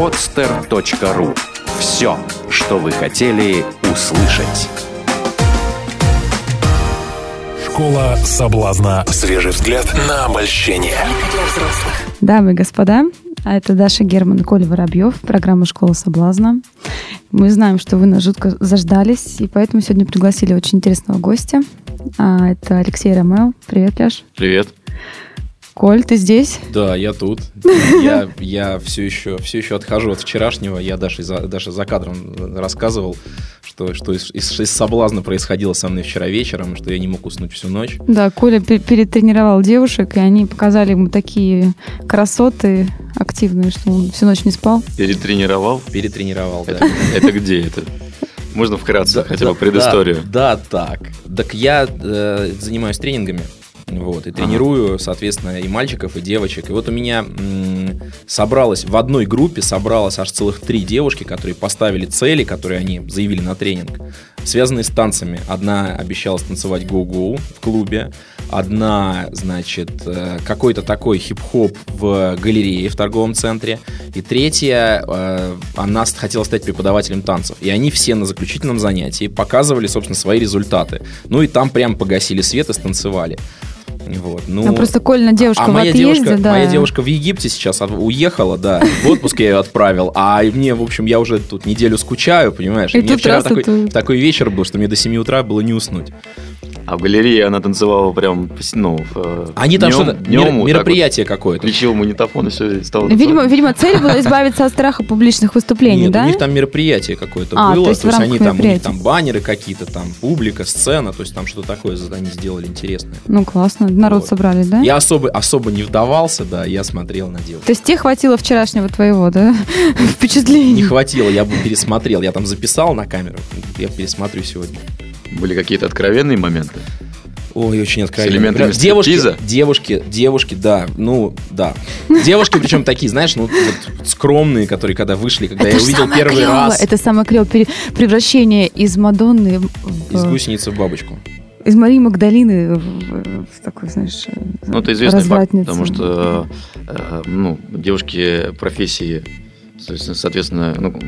podster.ru Все, что вы хотели услышать. Школа соблазна. Свежий взгляд на обольщение. Дамы и господа, а это Даша Герман и Коля Воробьев, программа «Школа соблазна». Мы знаем, что вы нас жутко заждались, и поэтому сегодня пригласили очень интересного гостя. А, это Алексей Ромео. Привет, Леш. Привет. Коль, ты здесь? Да, я тут. Я, я все, еще, все еще отхожу от вчерашнего. Я даже за, даже за кадром рассказывал, что, что из, из, из соблазна происходило со мной вчера вечером, что я не мог уснуть всю ночь. Да, Коля перетренировал девушек, и они показали ему такие красоты активные, что он всю ночь не спал. Перетренировал? Перетренировал, да. Это где это? Можно вкратце да, хотя бы предысторию? Да, да, так. Так я э, занимаюсь тренингами вот, и тренирую, ага. соответственно, и мальчиков, и девочек. И вот у меня м- собралось в одной группе собралось аж целых три девушки, которые поставили цели, которые они заявили на тренинг, связанные с танцами. Одна обещала станцевать гоу-гоу в клубе, одна, значит, э, какой-то такой хип-хоп в галерее в торговом центре, и третья, э, она хотела стать преподавателем танцев. И они все на заключительном занятии показывали, собственно, свои результаты. Ну и там прям погасили свет и станцевали. Вот, ну, ну, просто Кольна девушка а в моя отъезде, девушка, да. Моя девушка в Египте сейчас уехала, да, в отпуск я ее отправил, а мне, в общем, я уже тут неделю скучаю, понимаешь? И, и мне вчера такой, тут... такой вечер был, что мне до 7 утра было не уснуть. А в галерее она танцевала прям, ну, э, Они там что-то, мероприятие вот, какое-то. Включил магнитофон и все, и стало видимо, видимо, цель была избавиться от страха публичных выступлений, Нет, да? у них там мероприятие какое-то а, было, то есть, то есть они там, у них там баннеры какие-то, там публика, сцена, то есть там что-то такое они сделали интересное. Ну, классно, народ вот. собрали, да? Я особо, особо не вдавался, да, я смотрел на девушку. То есть тебе хватило вчерашнего твоего, да, впечатления? Не хватило, я бы пересмотрел, я там записал на камеру, я пересмотрю сегодня. Были какие-то откровенные моменты? Ой, очень откровенно. С элементами девушки, девушки, девушки, да, ну, да. Девушки, причем такие, знаешь, ну, вот, скромные, которые когда вышли, когда это я увидел первый клево, раз. Это самое клевое превращение из Мадонны в... Из гусеницы в бабочку. Из Марии Магдалины в, в такой, знаешь, Ну, это известный факт, потому что э, ну, девушки профессии, соответственно, ну,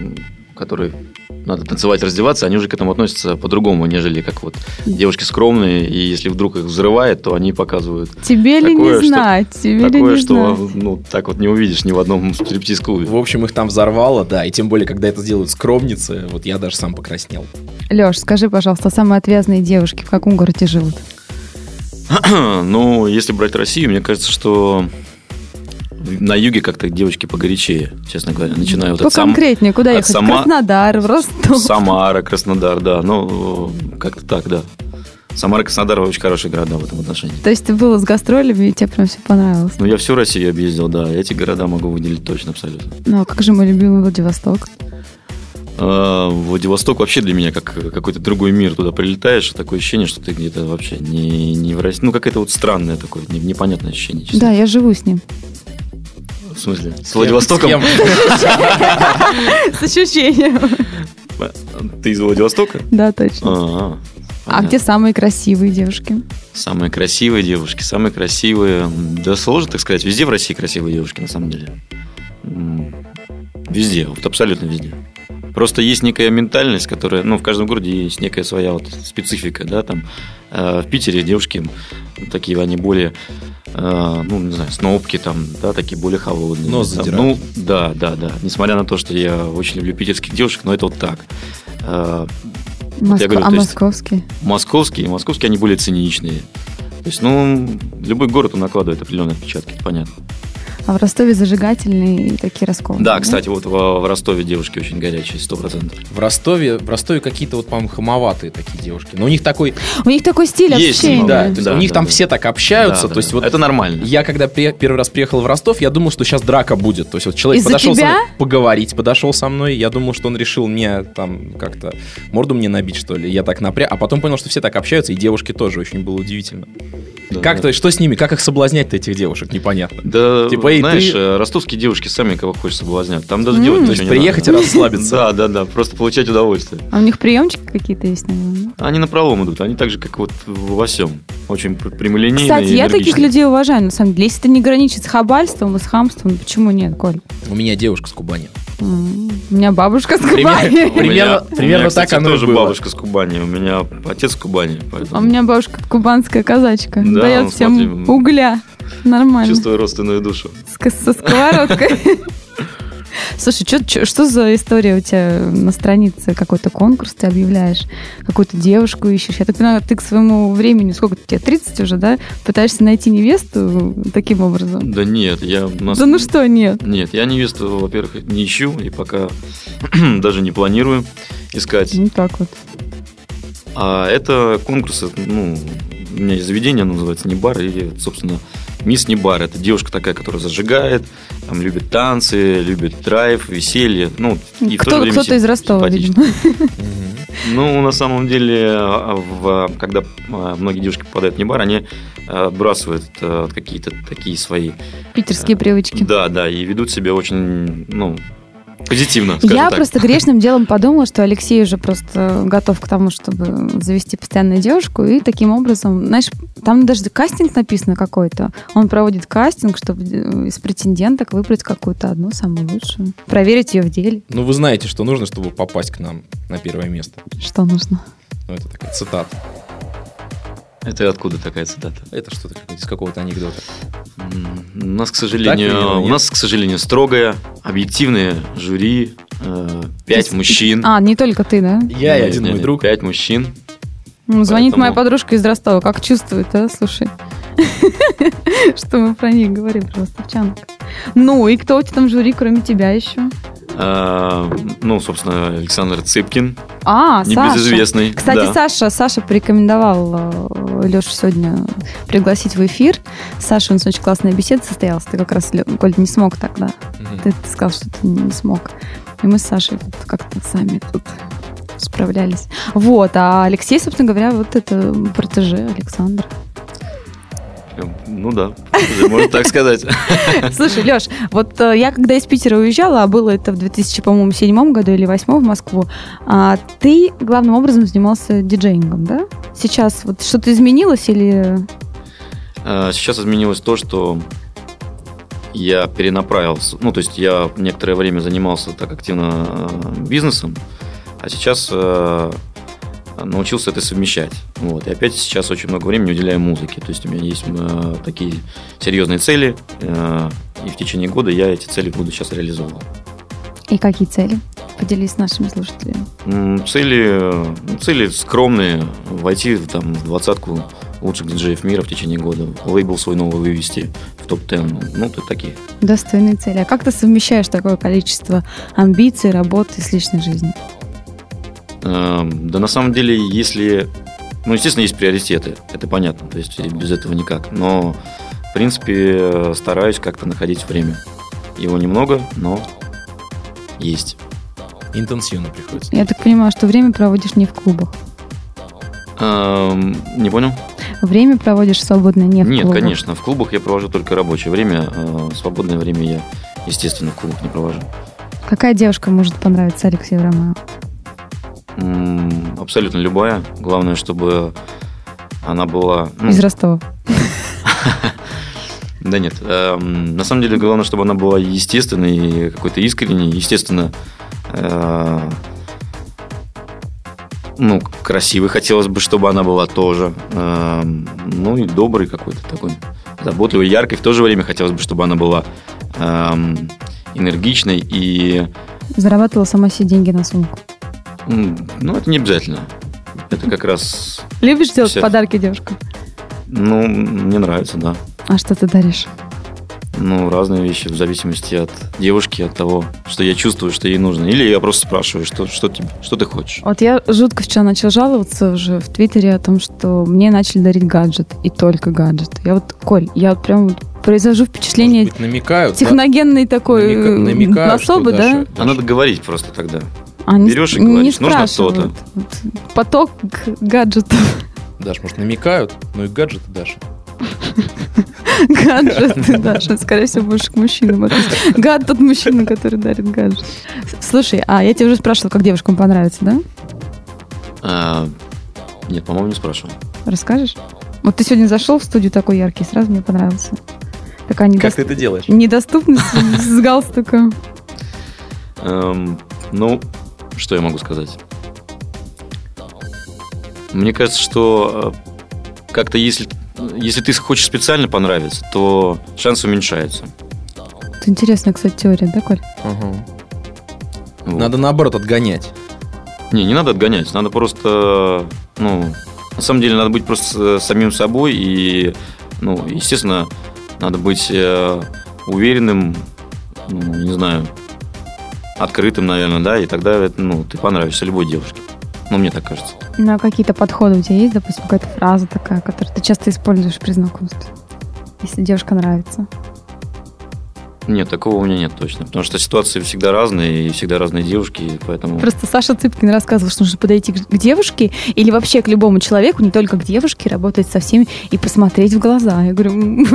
которые надо танцевать, раздеваться, они уже к этому относятся по-другому, нежели как вот девушки скромные, и если вдруг их взрывает, то они показывают. Тебе ли не что, знать, тебе такое, ли не что знать. ну так вот не увидишь ни в одном стриптиз-клубе. В общем, их там взорвало, да, и тем более, когда это сделают скромницы, вот я даже сам покраснел. Леш, скажи, пожалуйста, самые отвязные девушки в каком городе живут? ну, если брать Россию, мне кажется, что на юге как-то девочки погорячее, честно говоря. Начинаю вот от конкретнее, куда ехать? Сама... Краснодар, Ростов? Самара, Краснодар, да. Ну, как-то так, да. Самара Краснодар очень хорошие города в этом отношении. То есть ты был с гастролями, и тебе прям все понравилось? Ну, я всю Россию объездил, да. Эти города могу выделить точно, абсолютно. Ну, а как же мой любимый Владивосток? А, Владивосток вообще для меня как какой-то другой мир. Туда прилетаешь, такое ощущение, что ты где-то вообще не, не в России. Ну, какое-то вот странное такое, непонятное ощущение. Честно. Да, я живу с ним. В смысле? С Владивостоком? С ощущением. Ты из Владивостока? Да, точно. А, а где самые красивые девушки? Самые красивые девушки, самые красивые. Да сложно так сказать. Везде в России красивые девушки, на самом деле. Везде, вот абсолютно везде. Просто есть некая ментальность, которая, ну, в каждом городе есть некая своя вот специфика, да, там. Э, в Питере девушки такие, они более Э, ну, не знаю, снопки там, да, такие более холодные. Нос там, Ну, да, да, да. Несмотря на то, что я очень люблю питерских девушек, но это вот так. Э, Моск... я говорю, а московские? Московские, московские, они более циничные. То есть, ну, любой город он накладывает определенные отпечатки, понятно. А в Ростове зажигательные такие расколы. Да, кстати, вот в, в Ростове девушки очень горячие, сто процентов. В Ростове, в Ростове какие-то вот, по-моему, хамоватые такие девушки. Но у них такой... У них такой стиль Есть, общения. Да, есть да, у них да, там да. все так общаются. Да, то есть да. вот Это нормально. Я когда при, первый раз приехал в Ростов, я думал, что сейчас драка будет. То есть вот человек Из-за подошел тебя? со мной поговорить, подошел со мной. Я думал, что он решил мне там как-то морду мне набить, что ли. Я так напряг. А потом понял, что все так общаются, и девушки тоже. Очень было удивительно. Да, как да. то, что с ними, как их соблазнять-то этих девушек, непонятно. Да, типа, знаешь, ты... Э, ростовские девушки сами кого хочешь соблазнять. Там даже mm. делать ничего То есть приехать надо. и расслабиться. Да, да, да, просто получать удовольствие. А у них приемчики какие-то есть, наверное? Они на пролом идут, они так же, как вот во всем. Очень прямолинейные Кстати, я таких людей уважаю, на самом деле. Если это не граничит с хабальством и с хамством, почему нет, Коль? У меня девушка с Кубани. У меня бабушка с Кубани. Примерно, примерно так оно тоже бабушка с Кубани, у меня отец с Кубани. А у меня бабушка кубанская казачка. Да, Дает ну, всем угля. Нормально. Чувствую родственную душу. С- Со сковородкой. Слушай, чё- чё- что за история у тебя на странице? Какой-то конкурс ты объявляешь? Какую-то девушку ищешь? Я так понимаю, ты к своему времени, сколько тебе, 30 уже, да? Пытаешься найти невесту таким образом? Да нет, я... нас- Да ну что, нет. Нет, я невесту, во-первых, не ищу и пока даже не планирую искать. Ну так вот. А это конкурс, это, ну, у меня есть заведение, оно называется «Не бар», и, собственно, «Мисс Не бар» – это девушка такая, которая зажигает, там, любит танцы, любит драйв, веселье, ну, и в то Кто, кто-то из Ростова, видимо. Ну, на самом деле, а, в- когда а, многие девушки попадают в не бар, они а, отбрасывают а, какие-то такие свои... Питерские привычки. Да, да, и ведут себя очень, ну, позитивно, Я так. просто грешным делом подумала, что Алексей уже просто готов к тому, чтобы завести постоянную девушку, и таким образом, знаешь, там даже кастинг написано какой-то. Он проводит кастинг, чтобы э, из претенденток выбрать какую-то одну, самую лучшую. Проверить ее в деле. Ну, вы знаете, что нужно, чтобы попасть к нам на первое место. Что нужно? Ну, это такая цитата. Это откуда такая цитата? Это что-то из какого-то анекдота. У нас, к сожалению, у нас, к сожалению, строгое, объективное жюри, э, пять Из- мужчин. А, не только ты, да? Я и Нет, один нет, мой нет, друг. Пять мужчин. Ну, звонит Поэтому- моя подружка из Ростова. Как чувствует, а? Слушай. Что мы про них говорим, про ростовчанок. Ну, и кто у тебя там в жюри, кроме тебя еще? А, ну, собственно, Александр Цыпкин, А, Саша. небезызвестный. Кстати, да. Саша, Саша порекомендовал Лешу сегодня пригласить в эфир. Саша, у нас очень классная беседа состоялась. Ты как раз, Коль, не смог тогда. Мгм. Ты, ты сказал, что ты не смог. И мы с Сашей как-то сами тут справлялись. Вот, а Алексей, собственно говоря, вот это протеже Александр. Ну да, можно так сказать. Слушай, Леш, вот э, я когда из Питера уезжала, а было это в 2007 году или 2008 в Москву, а, ты главным образом занимался диджеингом, да? Сейчас вот что-то изменилось или... А, Сейчас изменилось то, что я перенаправился. Ну, то есть я некоторое время занимался так активно э, бизнесом, а сейчас э, научился это совмещать. Вот. И опять сейчас очень много времени уделяю музыке. То есть у меня есть э, такие серьезные цели, э, и в течение года я эти цели буду сейчас реализовывать. И какие цели? Поделись с нашими слушателями. Цели, э, цели скромные. Войти в, там, в двадцатку лучших диджеев мира в течение года. Лейбл свой новый вывести в топ-10. Ну, тут такие. Достойные цели. А как ты совмещаешь такое количество амбиций, работы с личной жизнью? Эм, Да на самом деле, если... Ну, естественно, есть приоритеты, это понятно, то есть без этого никак. Но, в принципе, стараюсь как-то находить время. Его немного, но есть. Интенсивно приходится. Я так понимаю, что время проводишь не в клубах. Эм, Не понял? Время проводишь свободно не в Нет, клубах. конечно. В клубах я провожу только рабочее время. э, Свободное время я, естественно, в клубах не провожу. Какая девушка может понравиться Алексею Ромео? Абсолютно любая. Главное, чтобы она была... ну, Из Ростова. Да нет. эм, на самом деле, главное, чтобы она была естественной, какой-то искренней. Естественно, э, ну, красивой хотелось бы, чтобы она была тоже. Эм, ну и добрый какой-то такой. Заботливой, яркой. В то же время хотелось бы, чтобы она была эм, энергичной и... Зарабатывала сама себе деньги на сумку. Ну, это не обязательно. Это как раз... Любишь делать Всё. подарки девушкам? Ну, мне нравится, да. А что ты даришь? Ну, разные вещи, в зависимости от девушки, от того, что я чувствую, что ей нужно. Или я просто спрашиваю, что, что, тебе, что ты хочешь. Вот я жутко вчера начала жаловаться уже в Твиттере о том, что мне начали дарить гаджет. И только гаджет. Я вот, Коль, я вот прям вот произвожу впечатление Может быть, намекают. да? техногенный такой Намека- намекают, особо, да? Даша- А надо говорить просто тогда. А не, берешь и не говоришь, нужно то-то. Поток гаджетов. Даш, может, намекают, но и гаджеты, Даша. Гаджеты, Даша. Скорее всего, будешь к мужчинам. Гад тот мужчина, который дарит гаджет. Слушай, а я тебя уже спрашивала, как девушкам понравится, да? А, нет, по-моему, не спрашивал. Расскажешь? Вот ты сегодня зашел в студию такой яркий, сразу мне понравился. Такая Как недост... ты это делаешь? недоступность с галстуком. Эм, ну, что я могу сказать? Мне кажется, что э, как-то если, если ты хочешь специально понравиться, то шанс уменьшается. Это интересная, кстати, теория, да, Коль? Ага. Вот. Надо наоборот отгонять. Не, не надо отгонять, надо просто, ну, на самом деле надо быть просто самим собой и, ну, естественно, надо быть э, уверенным, ну, не знаю, открытым, наверное, да, и тогда, ну, ты понравишься любой девушке. Ну, мне так кажется. Ну, а какие-то подходы у тебя есть, допустим, какая-то фраза такая, которую ты часто используешь при знакомстве, если девушка нравится? Нет, такого у меня нет точно. Потому что ситуации всегда разные, и всегда разные девушки, поэтому... Просто Саша Цыпкин рассказывал, что нужно подойти к девушке или вообще к любому человеку, не только к девушке, работать со всеми и посмотреть в глаза. Я говорю,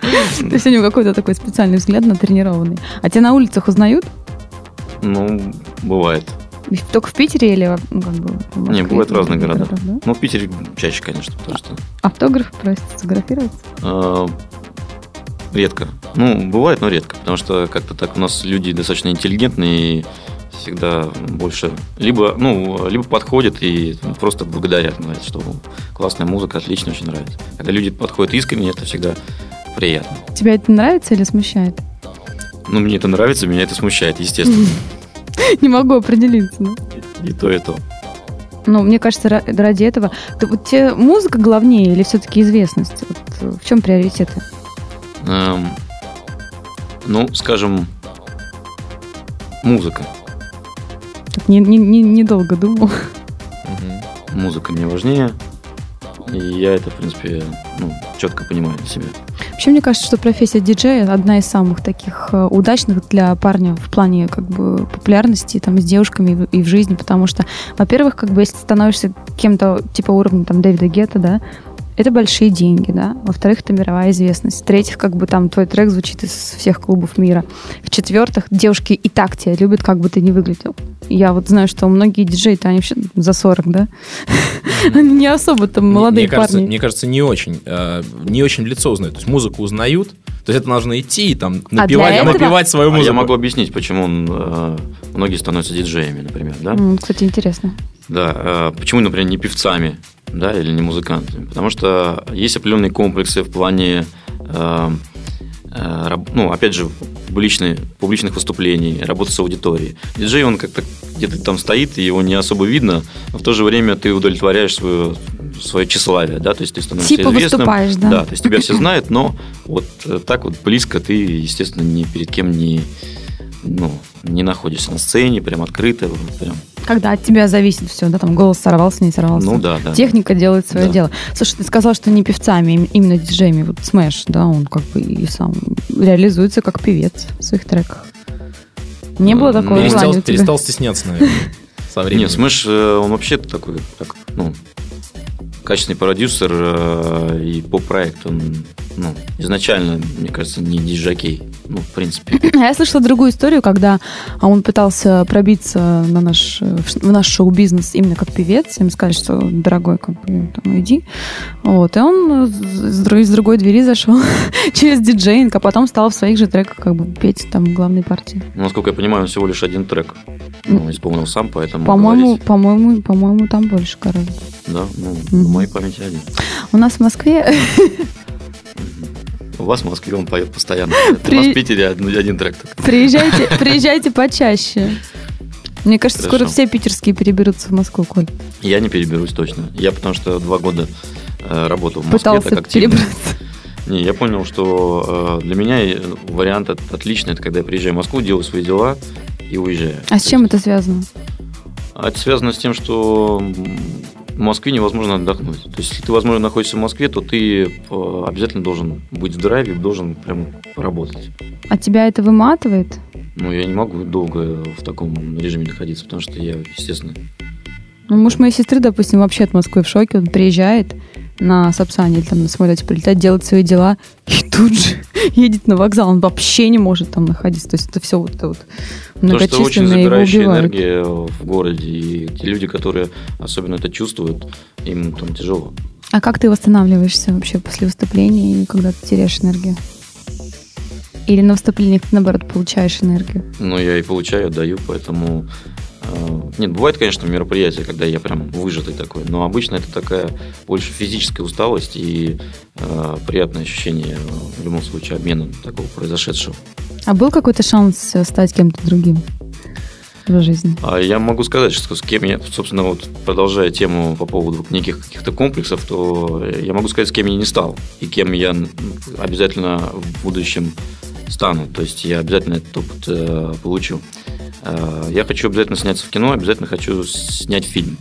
То есть у него какой-то такой специальный взгляд натренированный. А тебя на улицах узнают? Ну, бывает. Только в Питере или ну, как бы, Не, бывают разные города. да? Ну, в Питере чаще, конечно, потому что... Автограф просят сфотографироваться? А, Редко. Ну, бывает, но редко, потому что как-то так у нас люди достаточно интеллигентные и всегда больше либо, ну, либо подходят и просто благодарят, говорят, что классная музыка, отлично, очень нравится. Когда люди подходят искренне, это всегда приятно. Тебе это нравится или смущает? Ну, мне это нравится, меня это смущает, естественно. Не могу определиться. И то, и то. Ну, мне кажется, ради этого... Вот тебе музыка главнее или все-таки известность? Вот в чем приоритеты? Эм, ну, скажем, музыка. Недолго не, не, думал. Угу. Музыка мне важнее. И я это, в принципе, ну, четко понимаю для себя. Вообще, мне кажется, что профессия диджея одна из самых таких э, удачных для парня в плане как бы популярности там с девушками и в жизни, потому что, во-первых, как бы если становишься кем-то типа уровня там Дэвида Гетта, да, это большие деньги, да. Во-вторых, это мировая известность. В-третьих, как бы там твой трек звучит из всех клубов мира. В-четвертых, девушки и так тебя любят, как бы ты ни выглядел. Я вот знаю, что многие диджеи-то они вообще за 40, да? Они не особо там молодые парни. Мне кажется, не очень. Э, не очень лицо узнают. То есть музыку узнают, то есть это нужно идти и там а напевать, напевать свою музыку. А я могу объяснить, почему э, многие становятся диджеями, например, да? Кстати, интересно. Да, э, почему, например, не певцами? Да, или не музыкантами. Потому что есть определенные комплексы в плане, э, э, ну, опять же, публичной, публичных выступлений, работы с аудиторией. Диджей, он как-то где-то там стоит, и его не особо видно, но в то же время ты удовлетворяешь свое, свое тщеславие, да, то есть ты становишься типа известным. выступаешь, да. Да, то есть тебя все знают, но вот э, так вот близко ты, естественно, ни перед кем не, ну, не находишься на сцене, прям открыто, прям когда от тебя зависит все, да, там голос сорвался, не сорвался. Ну да, да. Техника делает свое да. дело. Слушай, ты сказал, что не певцами, именно диджеями. Вот Smash, да, он как бы и сам реализуется как певец в своих треках. Не было такого ну, желания перестал, стесняться, наверное, со временем. Нет, Smash, э, он вообще такой, так, ну, качественный продюсер э, и поп-проект, он ну, изначально, мне кажется, не диджакей. Ну, в принципе. А я слышала другую историю, когда он пытался пробиться на наш, в наш шоу-бизнес именно как певец. Им сказали, что дорогой, как бы, там, иди. Вот. И он с, с другой двери зашел через диджейнг, а потом стал в своих же треках как бы петь там главной партии. Ну, насколько я понимаю, он всего лишь один трек ну, исполнил сам, поэтому По-моему, по-моему, по-моему, там больше гораздо. Да, ну, mm-hmm. в моей памяти один. У нас в Москве вас в Москве он поет постоянно. При... У нас в Питере один, трек. Приезжайте, приезжайте почаще. Мне кажется, Хорошо. скоро все питерские переберутся в Москву, Коль. Я не переберусь точно. Я потому что два года э, работал в Москве Пытался так активно. перебраться. Не, я понял, что э, для меня вариант отличный, это когда я приезжаю в Москву, делаю свои дела и уезжаю. А с чем это связано? А это связано с тем, что в Москве невозможно отдохнуть. То есть, если ты, возможно, находишься в Москве, то ты э, обязательно должен быть в драйве, должен прям поработать. А тебя это выматывает? Ну, я не могу долго в таком режиме находиться, потому что я, естественно... Ну, муж моей сестры, допустим, вообще от Москвы в шоке. Он приезжает, на Сапсане или там на самолете прилетать, делать свои дела, и тут же едет на вокзал. Он вообще не может там находиться. То есть это все вот это вот многочисленное То, что очень забирающая энергия в городе, и те люди, которые особенно это чувствуют, им там тяжело. А как ты восстанавливаешься вообще после выступления, когда ты теряешь энергию? Или на выступлениях, наоборот, получаешь энергию? Ну, я и получаю, даю, поэтому... Э, нет, бывает, конечно, мероприятия, когда я прям выжатый такой, но обычно это такая больше физическая усталость и э, приятное ощущение в любом случае обмена такого произошедшего. А был какой-то шанс стать кем-то другим? в жизни? А я могу сказать, что с кем я, собственно, вот продолжая тему по поводу неких каких-то комплексов, то я могу сказать, с кем я не стал и кем я обязательно в будущем стану. То есть я обязательно этот опыт э, получу. Э, я хочу обязательно сняться в кино, обязательно хочу снять фильм.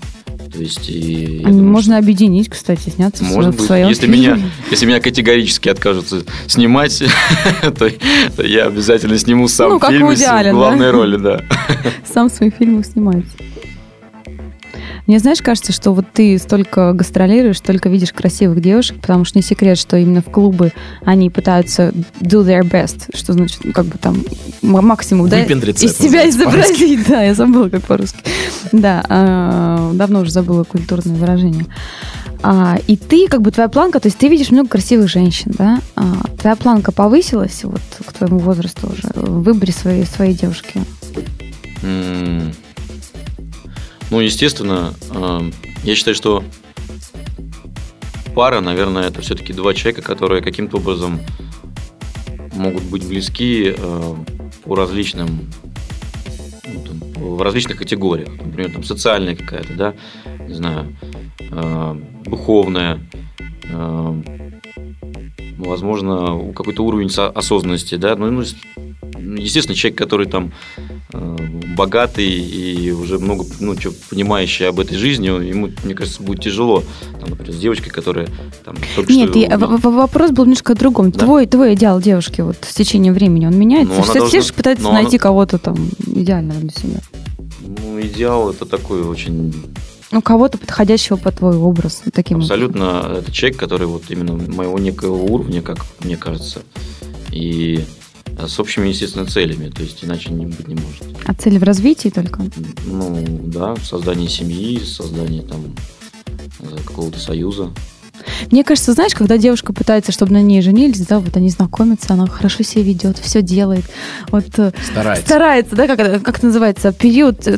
То есть, и, а думаю, можно что... объединить, кстати, сняться Может в, быть, своем если фильме. меня, если меня категорически откажутся снимать, то, то я обязательно сниму сам ну, фильм в главной да? роли, да. Сам свои фильмы снимать. Мне, знаешь, кажется, что вот ты столько гастролируешь, столько видишь красивых девушек, потому что не секрет, что именно в клубы они пытаются do their best, что значит, ну, как бы там максимум, да, из себя изобразить. Да, я забыла, как по-русски. Да, э, давно уже забыла культурное выражение. А, и ты, как бы твоя планка, то есть ты видишь много красивых женщин, да? А, твоя планка повысилась вот к твоему возрасту уже в выборе своей, своей девушки? Mm. Ну, естественно, э, я считаю, что пара, наверное, это все-таки два человека, которые каким-то образом могут быть близки э, по различным ну, в различных категориях. Например, там социальная какая-то, да, не знаю, э, духовная, возможно, какой-то уровень осознанности, да, ну, ну естественно, человек, который там э, богатый и уже много, ну, что, понимающий об этой жизни, ему, мне кажется, будет тяжело. Там, например, с девочкой, которая там только Нет, что... Я, вопрос был немножко о другом. Да? Твой, твой идеал девушки вот с течением времени, он меняется? Ну, все, должна... все же пытаются найти она... кого-то там идеального для себя. Ну, идеал это такой очень ну, кого-то подходящего по твой образ. Таким Абсолютно. Образом. Это человек, который вот именно моего некого уровня, как мне кажется. И с общими, естественно, целями, то есть иначе не быть не может. А цели в развитии только? Ну, да, в создании семьи, создание там какого-то союза. Мне кажется, знаешь, когда девушка пытается, чтобы на ней женились, да, вот они знакомятся, она хорошо себя ведет, все делает. Вот, э, старается. Старается, да, как, как это называется, период э,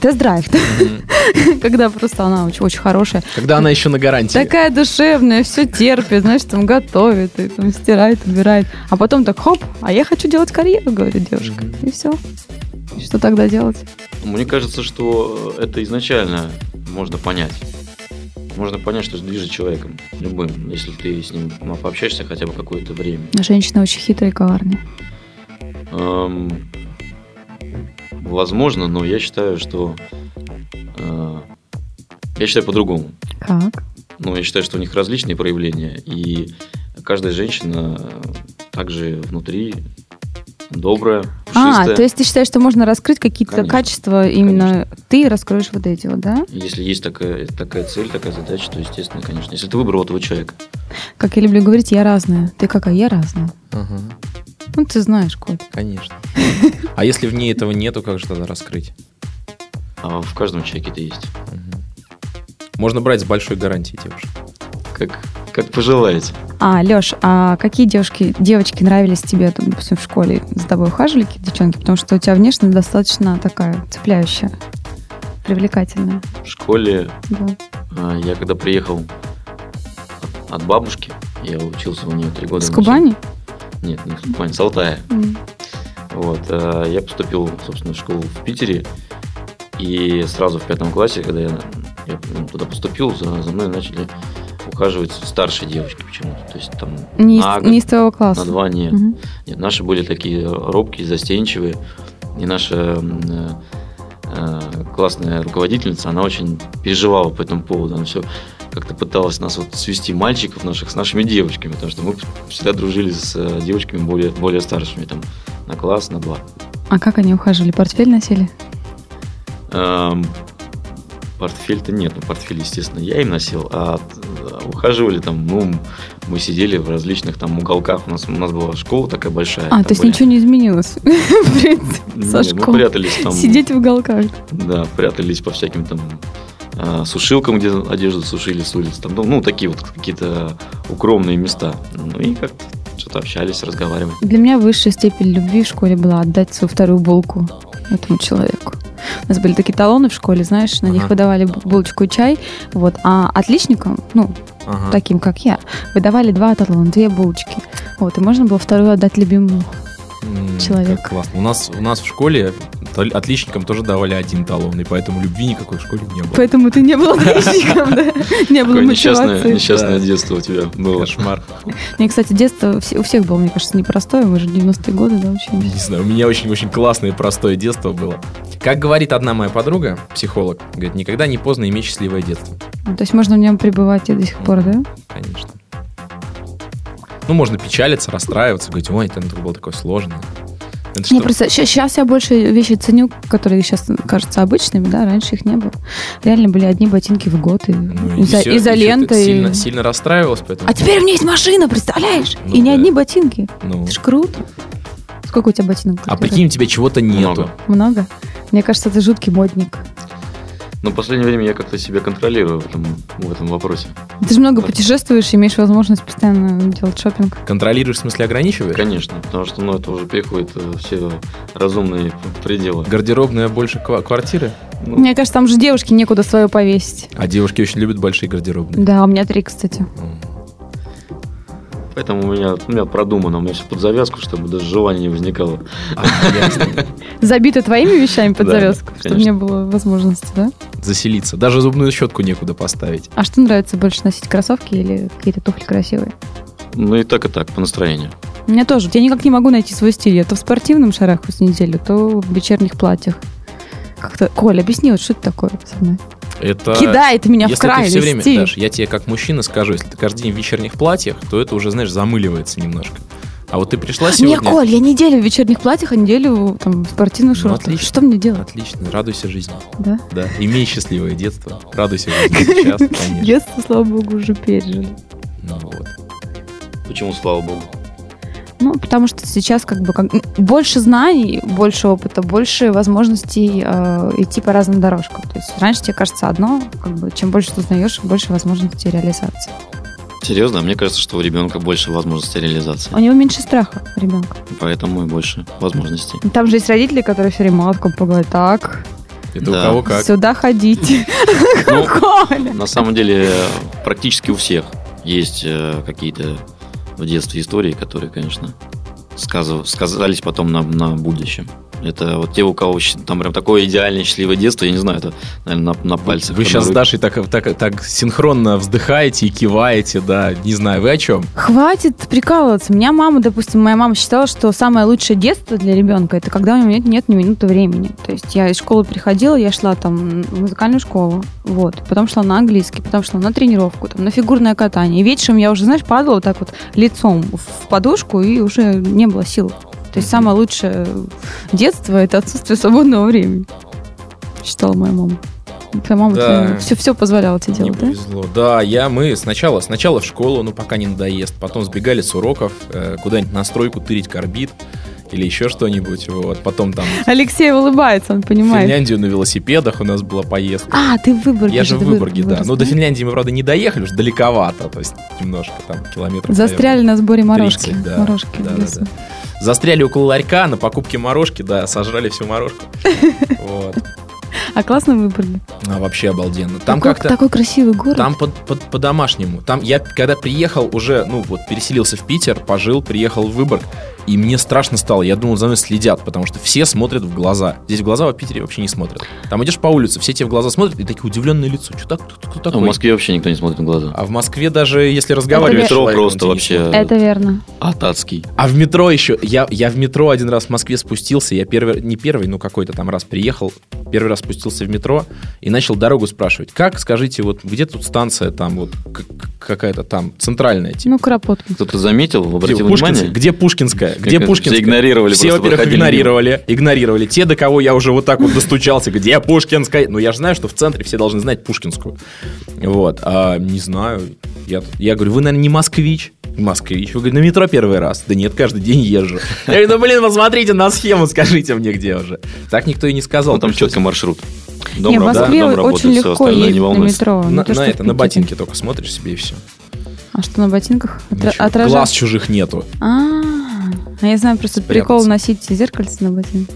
тест-драйв, mm-hmm. когда просто она очень, очень хорошая. Когда она еще на гарантии. Такая душевная, все терпит, знаешь, там готовит, и, там стирает, убирает. А потом так, хоп, а я хочу делать карьеру, говорит девушка. Mm-hmm. И все. Что тогда делать? Мне кажется, что это изначально можно понять можно понять, что движет человеком, любым, если ты с ним пообщаешься хотя бы какое-то время. Женщина очень хитрая и коварная. Эм, возможно, но я считаю, что э, я считаю по-другому. Как? Ну, я считаю, что у них различные проявления, и каждая женщина также внутри добрая, пушистая. А, то есть ты считаешь, что можно раскрыть какие-то конечно, качества именно конечно. ты раскроешь вот эти вот, да? Если есть такая, такая цель, такая задача, то естественно, конечно. Если ты выбрал этого человека. Как я люблю говорить, я разная. Ты какая? Я разная. Ага. Ну, ты знаешь, кот. Конечно. А если в ней этого нету, как же тогда раскрыть? А в каждом человеке это есть. Можно брать с большой гарантией девушек. Как как пожелаете. А, Леш, а какие девушки, девочки нравились тебе, там, допустим, в школе? За тобой ухаживали какие девчонки? Потому что у тебя внешность достаточно такая цепляющая, привлекательная. В школе да. А, я когда приехал от бабушки, я учился у нее три года. С Кубани? Нет, не с Кубани, с Алтая. Mm. Вот, а, я поступил, собственно, в школу в Питере, и сразу в пятом классе, когда я, я туда поступил, за, за мной начали ухаживать старшие девочки почему-то. То есть там не, на год, не из твоего класса. На два нет. Угу. Нет, наши были такие робкие, застенчивые. И наша э, э, классная руководительница, она очень переживала по этому поводу. Она все как-то пыталась нас вот свести мальчиков наших с нашими девочками, потому что мы всегда дружили с э, девочками более, более старшими, там, на класс, на два. А как они ухаживали? Портфель носили? Эм, Портфель-то нет, ну портфель, естественно, я им носил, а ухаживали там, ну, мы сидели в различных там уголках, у нас, у нас была школа такая большая. А, то есть ничего не изменилось, в принципе, со Мы прятались там. Сидеть в уголках. Да, прятались по всяким там а, сушилкам, где одежду сушили с улицы, там, ну, такие вот какие-то укромные места. Ну и как что-то общались, разговаривали. Для меня высшая степень любви в школе была отдать свою вторую булку этому человеку. У нас были такие талоны в школе, знаешь, на ага. них выдавали булочку и чай. Вот. А отличникам, ну, ага. таким как я, выдавали два талона, две булочки. Вот. И можно было вторую отдать любимому человеку. Классно. У нас, у нас в школе отличникам тоже давали один талон, и поэтому любви никакой в школе не было. Поэтому ты не был отличником, да? Не было мотивации. Несчастное детство у тебя было. Кошмар. Мне, кстати, детство у всех было, мне кажется, непростое. Мы же 90-е годы, да, учились? Не знаю, у меня очень-очень классное и простое детство было. Как говорит одна моя подруга, психолог, говорит, никогда не поздно иметь счастливое детство. То есть можно в нем пребывать и до сих пор, да? Конечно. Ну, можно печалиться, расстраиваться, говорить, ой, это было такое сложное. Это не, просто сейчас я больше вещи ценю, которые сейчас кажутся обычными, да, раньше их не было. Реально были одни ботинки в год, и ну, изо, и изолента. И... Сильно, сильно расстраивалась поэтому. А теперь у меня есть машина, представляешь? Ну, и да. не одни ботинки. Ну. Это ж круто. Сколько у тебя ботинок? А прикинь, у тебя чего-то нету. Много. Много? Мне кажется, ты жуткий модник. Но в последнее время я как-то себя контролирую в этом, в этом вопросе. Ты же много путешествуешь, имеешь возможность постоянно делать шопинг. Контролируешь, в смысле ограничиваешь? Конечно, потому что ну, это уже переходит э, все разумные пределы. Гардеробная больше квартиры? Ну. Мне кажется, там же девушки некуда свое повесить. А девушки очень любят большие гардеробные. Да, у меня три, кстати. Mm. Поэтому у меня, у меня продумано, у меня все под завязку, чтобы даже желания не возникало. А, Забито твоими вещами под завязку, чтобы не было возможности, да? Заселиться. Даже зубную щетку некуда поставить. А что нравится больше носить, кроссовки или какие-то туфли красивые? Ну и так, и так, по настроению. У меня тоже. Я никак не могу найти свой стиль. Я то в спортивном шарахусь неделю, то в вечерних платьях. Как-то... Коля, объясни, вот что это такое со мной? Это... Кидает меня если в край. Ты все время, Даш, я тебе как мужчина скажу, если ты каждый день в вечерних платьях, то это уже, знаешь, замыливается немножко. А вот ты пришла сегодня... Не, Коль, я неделю в вечерних платьях, а неделю там, в спортивных ну, шортах. Ну, отлично. Что мне делать? Отлично, радуйся жизни. Да? Да, имей счастливое детство, радуйся жизни сейчас, конечно. Детство, слава богу, уже пережили. Ну вот. Почему, слава богу? Ну, потому что сейчас как бы как, больше знаний, больше опыта, больше возможностей э, идти по разным дорожкам. То есть раньше тебе кажется одно, как бы чем больше ты узнаешь, больше возможностей реализации. Серьезно? Мне кажется, что у ребенка больше возможностей реализации. У него меньше страха ребенка. Поэтому и больше возможностей. Там же есть родители, которые все время матку поговорят так. Это да. у кого как. Сюда ходите. Ну, на самом деле, практически у всех есть э, какие-то в детстве истории, которые, конечно, сказались потом на, на будущем. Это вот те, у кого там прям такое идеальное счастливое детство, я не знаю, это, наверное, на, на пальцах. Вы сейчас с Дашей так, так, так синхронно вздыхаете и киваете, да, не знаю, вы о чем? Хватит прикалываться. Меня мама, допустим, моя мама считала, что самое лучшее детство для ребенка это когда у него нет, нет ни минуты времени. То есть я из школы приходила, я шла там в музыкальную школу, вот, потом шла на английский, потом шла на тренировку, там, на фигурное катание. И вечером я уже, знаешь, падала вот так вот лицом в подушку и уже не было сил. То есть самое лучшее детство – это отсутствие свободного времени. Считала моя мама. Твоя мама да. все, все позволяла тебе делать, Не повезло. Да? да, я, мы сначала, сначала в школу, ну, пока не надоест, потом сбегали с уроков, э, куда-нибудь на стройку тырить карбид, или еще что-нибудь. Вот. Потом там... Алексей улыбается, он понимает. В Финляндию на велосипедах у нас была поездка. А, ты в Выборге. Я же в Выборге, да. Ну, до Финляндии мы, правда, не доехали, уж далековато, то есть немножко там километров. Застряли на сборе морожки. 30, да. Морожки да, да, да. Застряли около ларька на покупке морожки, да, сожрали всю морожку. Вот. А классно выбрали. А, вообще обалденно. Там Какой, как-то... Такой красивый город. Там под, под, по-домашнему. Там я, когда приехал уже, ну вот, переселился в Питер, пожил, приехал в Выборг, и мне страшно стало. Я думал, за мной следят, потому что все смотрят в глаза. Здесь в глаза в Питере вообще не смотрят. Там идешь по улице, все тебе в глаза смотрят, и такие удивленные лицо. Что так? Кто, кто такой? А в Москве вообще никто не смотрит в глаза. А в Москве даже если разговаривать... метро просто вообще... Это верно. Атацкий. А в метро еще... Я, я в метро один раз в Москве спустился. Я первый... Не первый, ну какой-то там раз приехал. Первый раз спустился в метро и начал дорогу спрашивать. Как, скажите, вот где тут станция там вот какая-то там центральная? Типа? Ну, Кропоткин. Кто-то заметил, обратил где, внимание? Где Пушкинская? Где Пушкинская? игнорировали. Все, во-первых, игнорировали. Игнорировали. Те, до кого я уже вот так вот достучался, где Пушкинская? Ну, я же знаю, что в центре все должны знать Пушкинскую. Вот. А, не знаю. Я, я говорю, вы, наверное, не москвич? Москвич. Вы говорите, на метро первый раз? Да нет, каждый день езжу. Я говорю, ну, блин, посмотрите на схему, скажите мне, где уже. Так никто и не сказал. Ну, там четко маршрут. Дом не, в Москве да, очень легко ездить на метро. На, на, это, на ботинке только смотришь себе и все. А что на ботинках? Отра- Ничего. отража- Глаз чужих нету. А, а я знаю просто Спрятаться. прикол носить зеркальце на ботинке.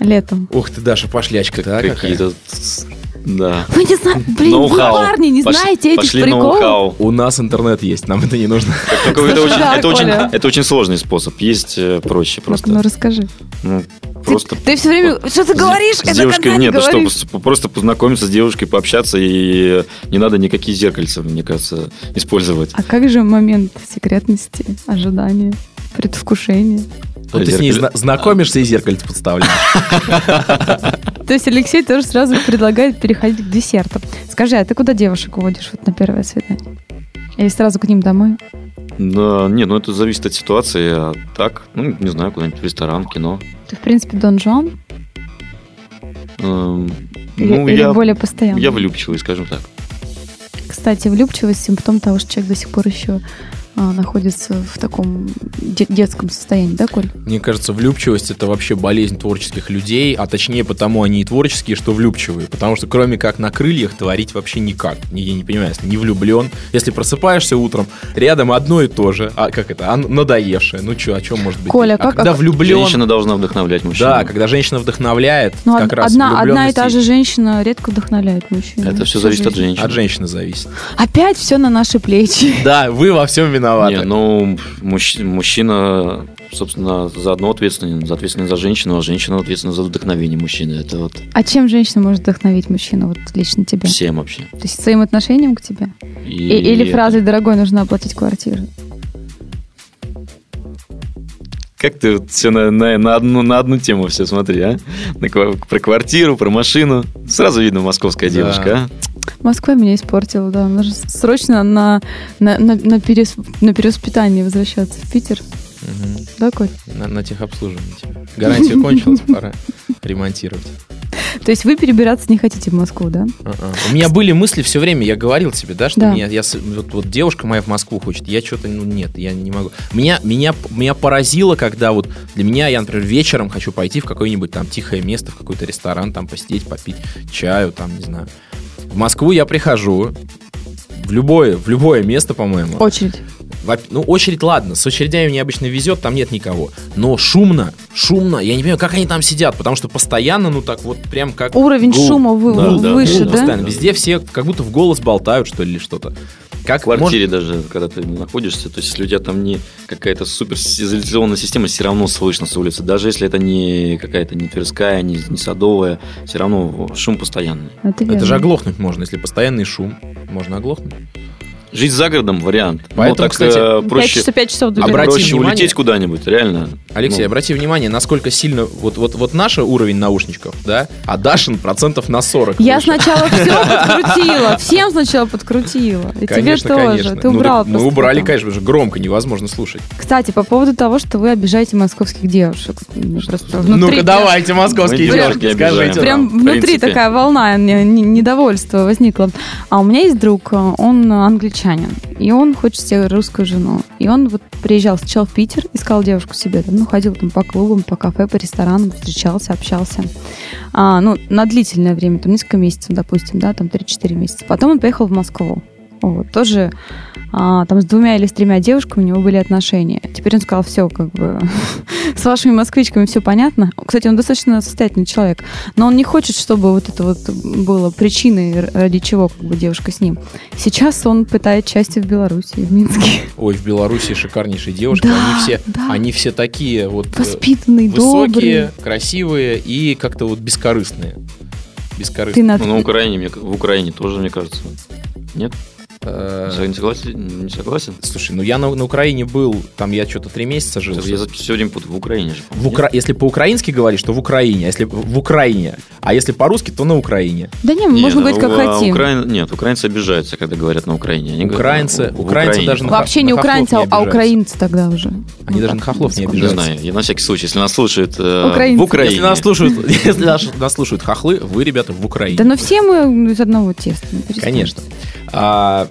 Летом. Ух ты, Даша, пошлячка, да? Какие-то... Да. Вы не знаете, блин, вы, парни, не Пош- знаете этих Пошли приколов? У нас интернет есть, нам это не нужно. Только это, очень, это, очень, это очень сложный способ. Есть э, проще просто. ну расскажи. Ну, просто Ты все время, что ты с- говоришь, с это девушкой конца не нет, да что, просто познакомиться с девушкой, пообщаться, и не надо никакие зеркальца, мне кажется, использовать. А как же момент секретности, ожидания, предвкушения? Вот ты с ней Зеркаль- зна- знакомишься и зеркальце подставляешь. То есть Алексей тоже сразу предлагает переходить к десерту. Скажи, а ты куда девушек уводишь вот на первое свидание? Или сразу к ним домой? Да, нет, ну это зависит от ситуации, а так, ну, не знаю, куда-нибудь в ресторан, кино. Ты, в принципе, Дон Жуан? Эм, Или, ну, или я, более постоянно? я влюбчивый, скажем так. Кстати, влюбчивость – симптом того, что человек до сих пор еще находится в таком де- детском состоянии, да, Коль? Мне кажется, влюбчивость это вообще болезнь творческих людей, а точнее потому они и творческие, что влюбчивые. Потому что кроме как на крыльях творить вообще никак. Не- Я не понимаю, если не влюблен. Если просыпаешься утром, рядом одно и то же. А как это? А надоевшее. Ну что, о чем может быть? Коля, а как- когда а- влюблен... Женщина должна вдохновлять мужчину. Да, когда женщина вдохновляет, Ну, как од- раз одна, одна и та же женщина редко вдохновляет мужчину. Это все зависит от женщины. От женщины зависит. Опять все на наши плечи. Да, вы во всем виноваты. Не, ну, мужч- мужчина, собственно, заодно ответственен. За ответственен за женщину, а женщина ответственна за вдохновение мужчины. Это вот А чем женщина может вдохновить мужчину, вот лично тебя? всем вообще. То есть своим отношением к тебе? И- И- или фразой «дорогой, нужно оплатить квартиру»? Как ты все на, на, на одну, на одну тему все смотри, а? На про квартиру, про машину. Сразу видно московская Да. девушка, а? Москва меня испортила, да. Нужно срочно на, на, на, на, перес- на перевоспитание возвращаться в Питер. Мгм. Да, Коль? На, на техобслуживание тебе. Гарантия кончилась, пора ремонтировать. То есть вы перебираться не хотите в Москву, да? А-а. У меня были мысли все время, я говорил тебе, да, что Да. меня, я, вот девушка моя в Москву хочет, я что-то, ну нет, я не могу. Меня, меня, меня поразило, когда вот для меня, я, например, вечером хочу пойти в какое-нибудь там тихое место, в какой-то ресторан, там посидеть, попить чаю, там, не знаю. В Москву я прихожу, в любое, в любое место, по-моему. Очередь. Ну, очередь, ладно, с очередями мне обычно везет, там нет никого. Но шумно, шумно, я не понимаю, как они там сидят, потому что постоянно, ну так вот прям как... Уровень гул. шума вы- Да, да, выше, да? постоянно. Везде все как будто в голос болтают, что ли, или что-то. Как В квартире даже, когда ты находишься, то есть если у тебя там не какая-то супер изоляционная система, все равно слышно с улицы. Даже если это не какая-то не Тверская, не, не Садовая, все равно шум постоянный. Это, Это же оглохнуть можно, если постоянный шум. Можно оглохнуть. Жить за городом вариант. Поэтому, ну, так кстати, э, проще, часов, пять часов добираться. Обрати проще внимание- улететь куда-нибудь, реально. Алексей, Ну, обрати внимание, насколько сильно... Вот, вот, вот наш уровень наушничков, да, а Дашин процентов на 40 Я выше. сначала все подкрутила. Всем сначала подкрутила. И Конечно, тебе тоже. конечно. Ты Ну, убрала так мы убрали, конечно же, громко, невозможно слушать. Кстати, по поводу того, что вы обижаете московских девушек. Ну-ка, давайте, московские девушки, скажите. Прям внутри такая волна не- не- недовольства возникла. А у меня есть друг, он англичанин, и он хочет себе русскую жену. И он вот приезжал сначала в Питер, искал девушку себе, там, ну, ходил там по клубам, по кафе, по ресторанам, встречался, общался. А, ну, на длительное время, там, несколько месяцев, допустим, да, там, 3-4 месяца. Потом он поехал в Москву. Вот, тоже а, там с двумя или с тремя девушками у него были отношения. Теперь он сказал, все, как бы, с вашими москвичками все понятно. Кстати, он достаточно состоятельный человек, но он не хочет, чтобы вот это вот было причиной, ради чего как бы девушка с ним. Сейчас он пытает счастье в Беларуси, в Минске. Ой, в Беларуси шикарнейшие девушки, Да, они все, да. они все такие вот э, Воспитанный, высокие, добрый. красивые и как-то вот бескорыстные. Ты Бескорыстные. на... Ну, на Украине, мне- в Украине тоже, мне кажется. Нет? Э, Не согласен? Не согласен? Слушай, ну я на, на Украине был, там я что-то три месяца жил. Я все время путаю. В Украине же. В Укра... Если по-украински говоришь, то в Украине, а если в Украине, а если по-русски, то на Украине. Да не, нет? можно Не, говорить, как у- а, хотим. Украин- Нет, украинцы обижаются, когда говорят на Украине. Они говорят, Украинцы- в- в украинцы Украине. даже на- Вообще не украинцы, не а- а обижаются. украинцы тогда уже. Они Ну даже на хохлов не секунду. Не обижаются. знаю, я на всякий случай, если нас слушают э, Украинцы. в Украине. Если нас слушают, если нас, нас слушают хохлы, вы, ребята, в Украине. Да ну все мы из одного теста. ну. Конечно. А,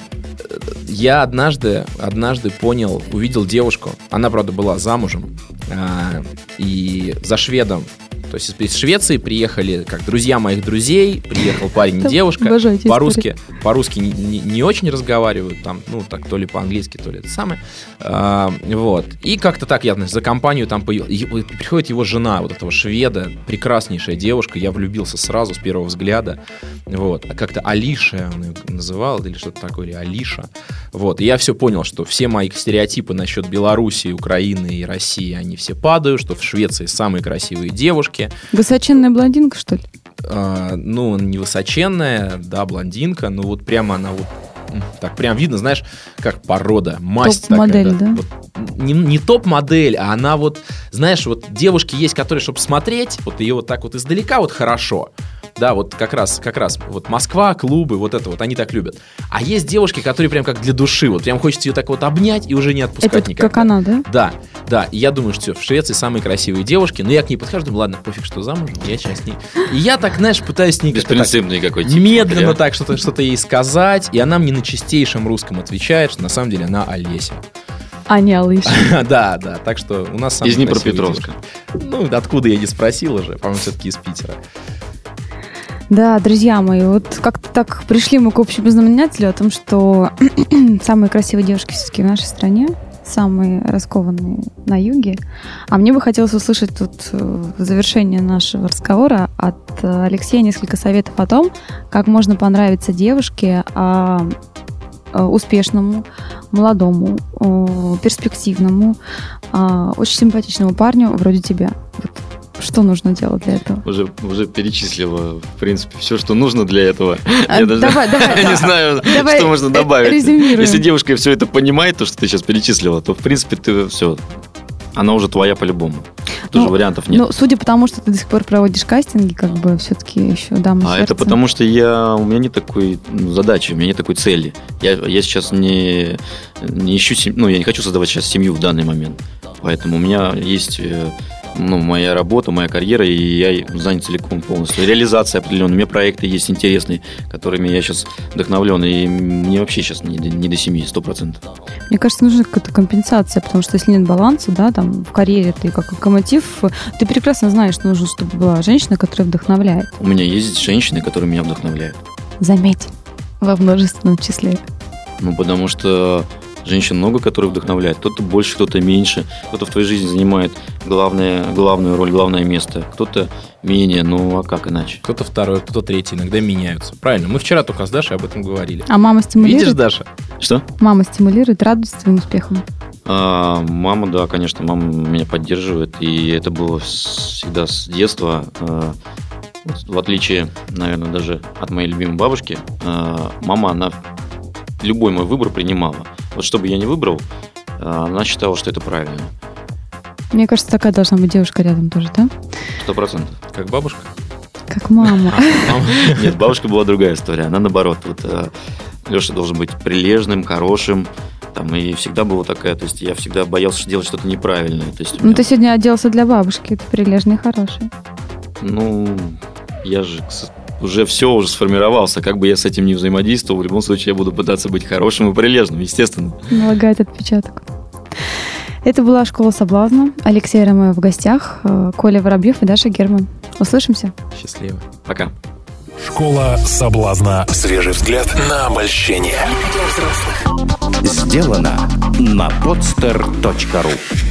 я однажды, однажды понял, увидел девушку. Она, правда, была замужем. а, и за шведом То есть из Швеции приехали, как друзья моих друзей, приехал парень и девушка. По-русски, по-русски не, не, не очень разговаривают, там, ну, так, то ли по-английски, то ли это самое. А, вот. И как-то так, я, значит, за компанию там появился. Приходит его жена, вот этого шведа, прекраснейшая девушка, я влюбился сразу с первого взгляда. Вот. А как-то Алиша он ее называл, или что-то такое, или Алиша. Вот. И я все понял, что все мои стереотипы насчет Белоруссии, Украины и России, они все падают, что в Швеции самые красивые девушки. Высоченная блондинка, что ли? А, ну, не высоченная, да, блондинка, но вот прямо она вот так прям видно, знаешь, как порода, масть топ-модель, да? да? Вот, не, не топ-модель, а она вот, знаешь, вот девушки есть, которые, чтобы смотреть, вот ее вот так вот издалека вот хорошо, да, вот как раз, как раз, вот Москва, клубы, вот это вот, они так любят. А есть девушки, которые прям как для души, вот прям хочется ее так вот обнять и уже не отпускать это никогда. как она, да? Да, да, и я думаю, что в Швеции самые красивые девушки, но я к ней подхожу, думаю, ладно, пофиг, что замужем, я сейчас с ней. И я так, знаешь, пытаюсь с ней Беспринципный какой-то. Медленно так что-то что ей сказать, и она мне на чистейшем русском отвечает, что на самом деле она Олеся. А не Алыш. да, да, так что у нас Из Днепропетровска. Ну, откуда я не спросил уже, по-моему, все-таки из Питера. Да, друзья мои, вот как-то так пришли мы к общему знаменателю о том, что самые красивые девушки все-таки в нашей стране, самые раскованные на юге. А мне бы хотелось услышать тут э, в завершении нашего разговора от Алексея несколько советов о том, как можно понравиться девушке, а, а, успешному, молодому, перспективному, а, очень симпатичному парню вроде тебя. Вот что нужно делать для этого? Уже, уже перечислила, в принципе, все, что нужно для этого. А, Я даже давай, давай, не знаю, давай что можно добавить. Резюмируем. Если девушка все это понимает, то, что ты сейчас перечислила, то, в принципе, ты все, она уже твоя по-любому. Тоже ну, вариантов нет. Ну, судя по тому, что ты до сих пор проводишь кастинги, как бы все-таки еще дама А сердца. это потому, что я, у меня нет такой ну, задачи, у меня нет такой цели. Я, я сейчас не, не ищу, ну, я не хочу создавать сейчас семью в данный момент. Поэтому у меня есть э, ну, моя работа, моя карьера, и я занят целиком полностью. Реализация определенная. У меня проекты есть интересные, которыми я сейчас вдохновлен, и мне вообще сейчас не, не до семьи, сто процентов. Мне кажется, нужна какая-то компенсация, потому что если нет баланса, да, там в карьере ты как локомотив, ты прекрасно знаешь, что нужно, чтобы была женщина, которая вдохновляет. У меня есть женщины, которые меня вдохновляют. Заметь, во множественном числе. Ну, потому что Женщин много, которые вдохновляют. Кто-то больше, кто-то меньше. Кто-то в твоей жизни занимает главное, главную роль, главное место. Кто-то менее, ну а как иначе? Кто-то второй, кто-то третий. Иногда меняются. Правильно. Мы вчера только с Дашей об этом говорили. А мама стимулирует? Видишь, Даша? Что? Мама стимулирует, радуется твоим успехам? А, мама, да, конечно, мама меня поддерживает. И это было всегда с детства. А, в отличие, наверное, даже от моей любимой бабушки, а, мама, она любой мой выбор принимала. Вот что бы я не выбрал, а, она считала, что это правильно. Мне кажется, такая должна быть девушка рядом тоже, да? Сто процентов. Как бабушка? Как мама. Нет, бабушка была другая история. Она наоборот. Вот а, Леша должен быть прилежным, хорошим, там, и всегда была такая, то есть я всегда боялся делать что-то неправильное. То есть, ну, ты сегодня оделся для бабушки, ты прилежный, хороший. Ну, я же уже все уже сформировался. Как бы я с этим не взаимодействовал, в любом случае я буду пытаться быть хорошим и прилежным, естественно. Налагает отпечаток. Это была «Школа соблазна». Алексей Ромео в гостях, э, Коля Воробьев и Даша Герман. Услышимся. Счастливо. Пока. Школа соблазна. Свежий взгляд на обольщение. Сделано на podster.ru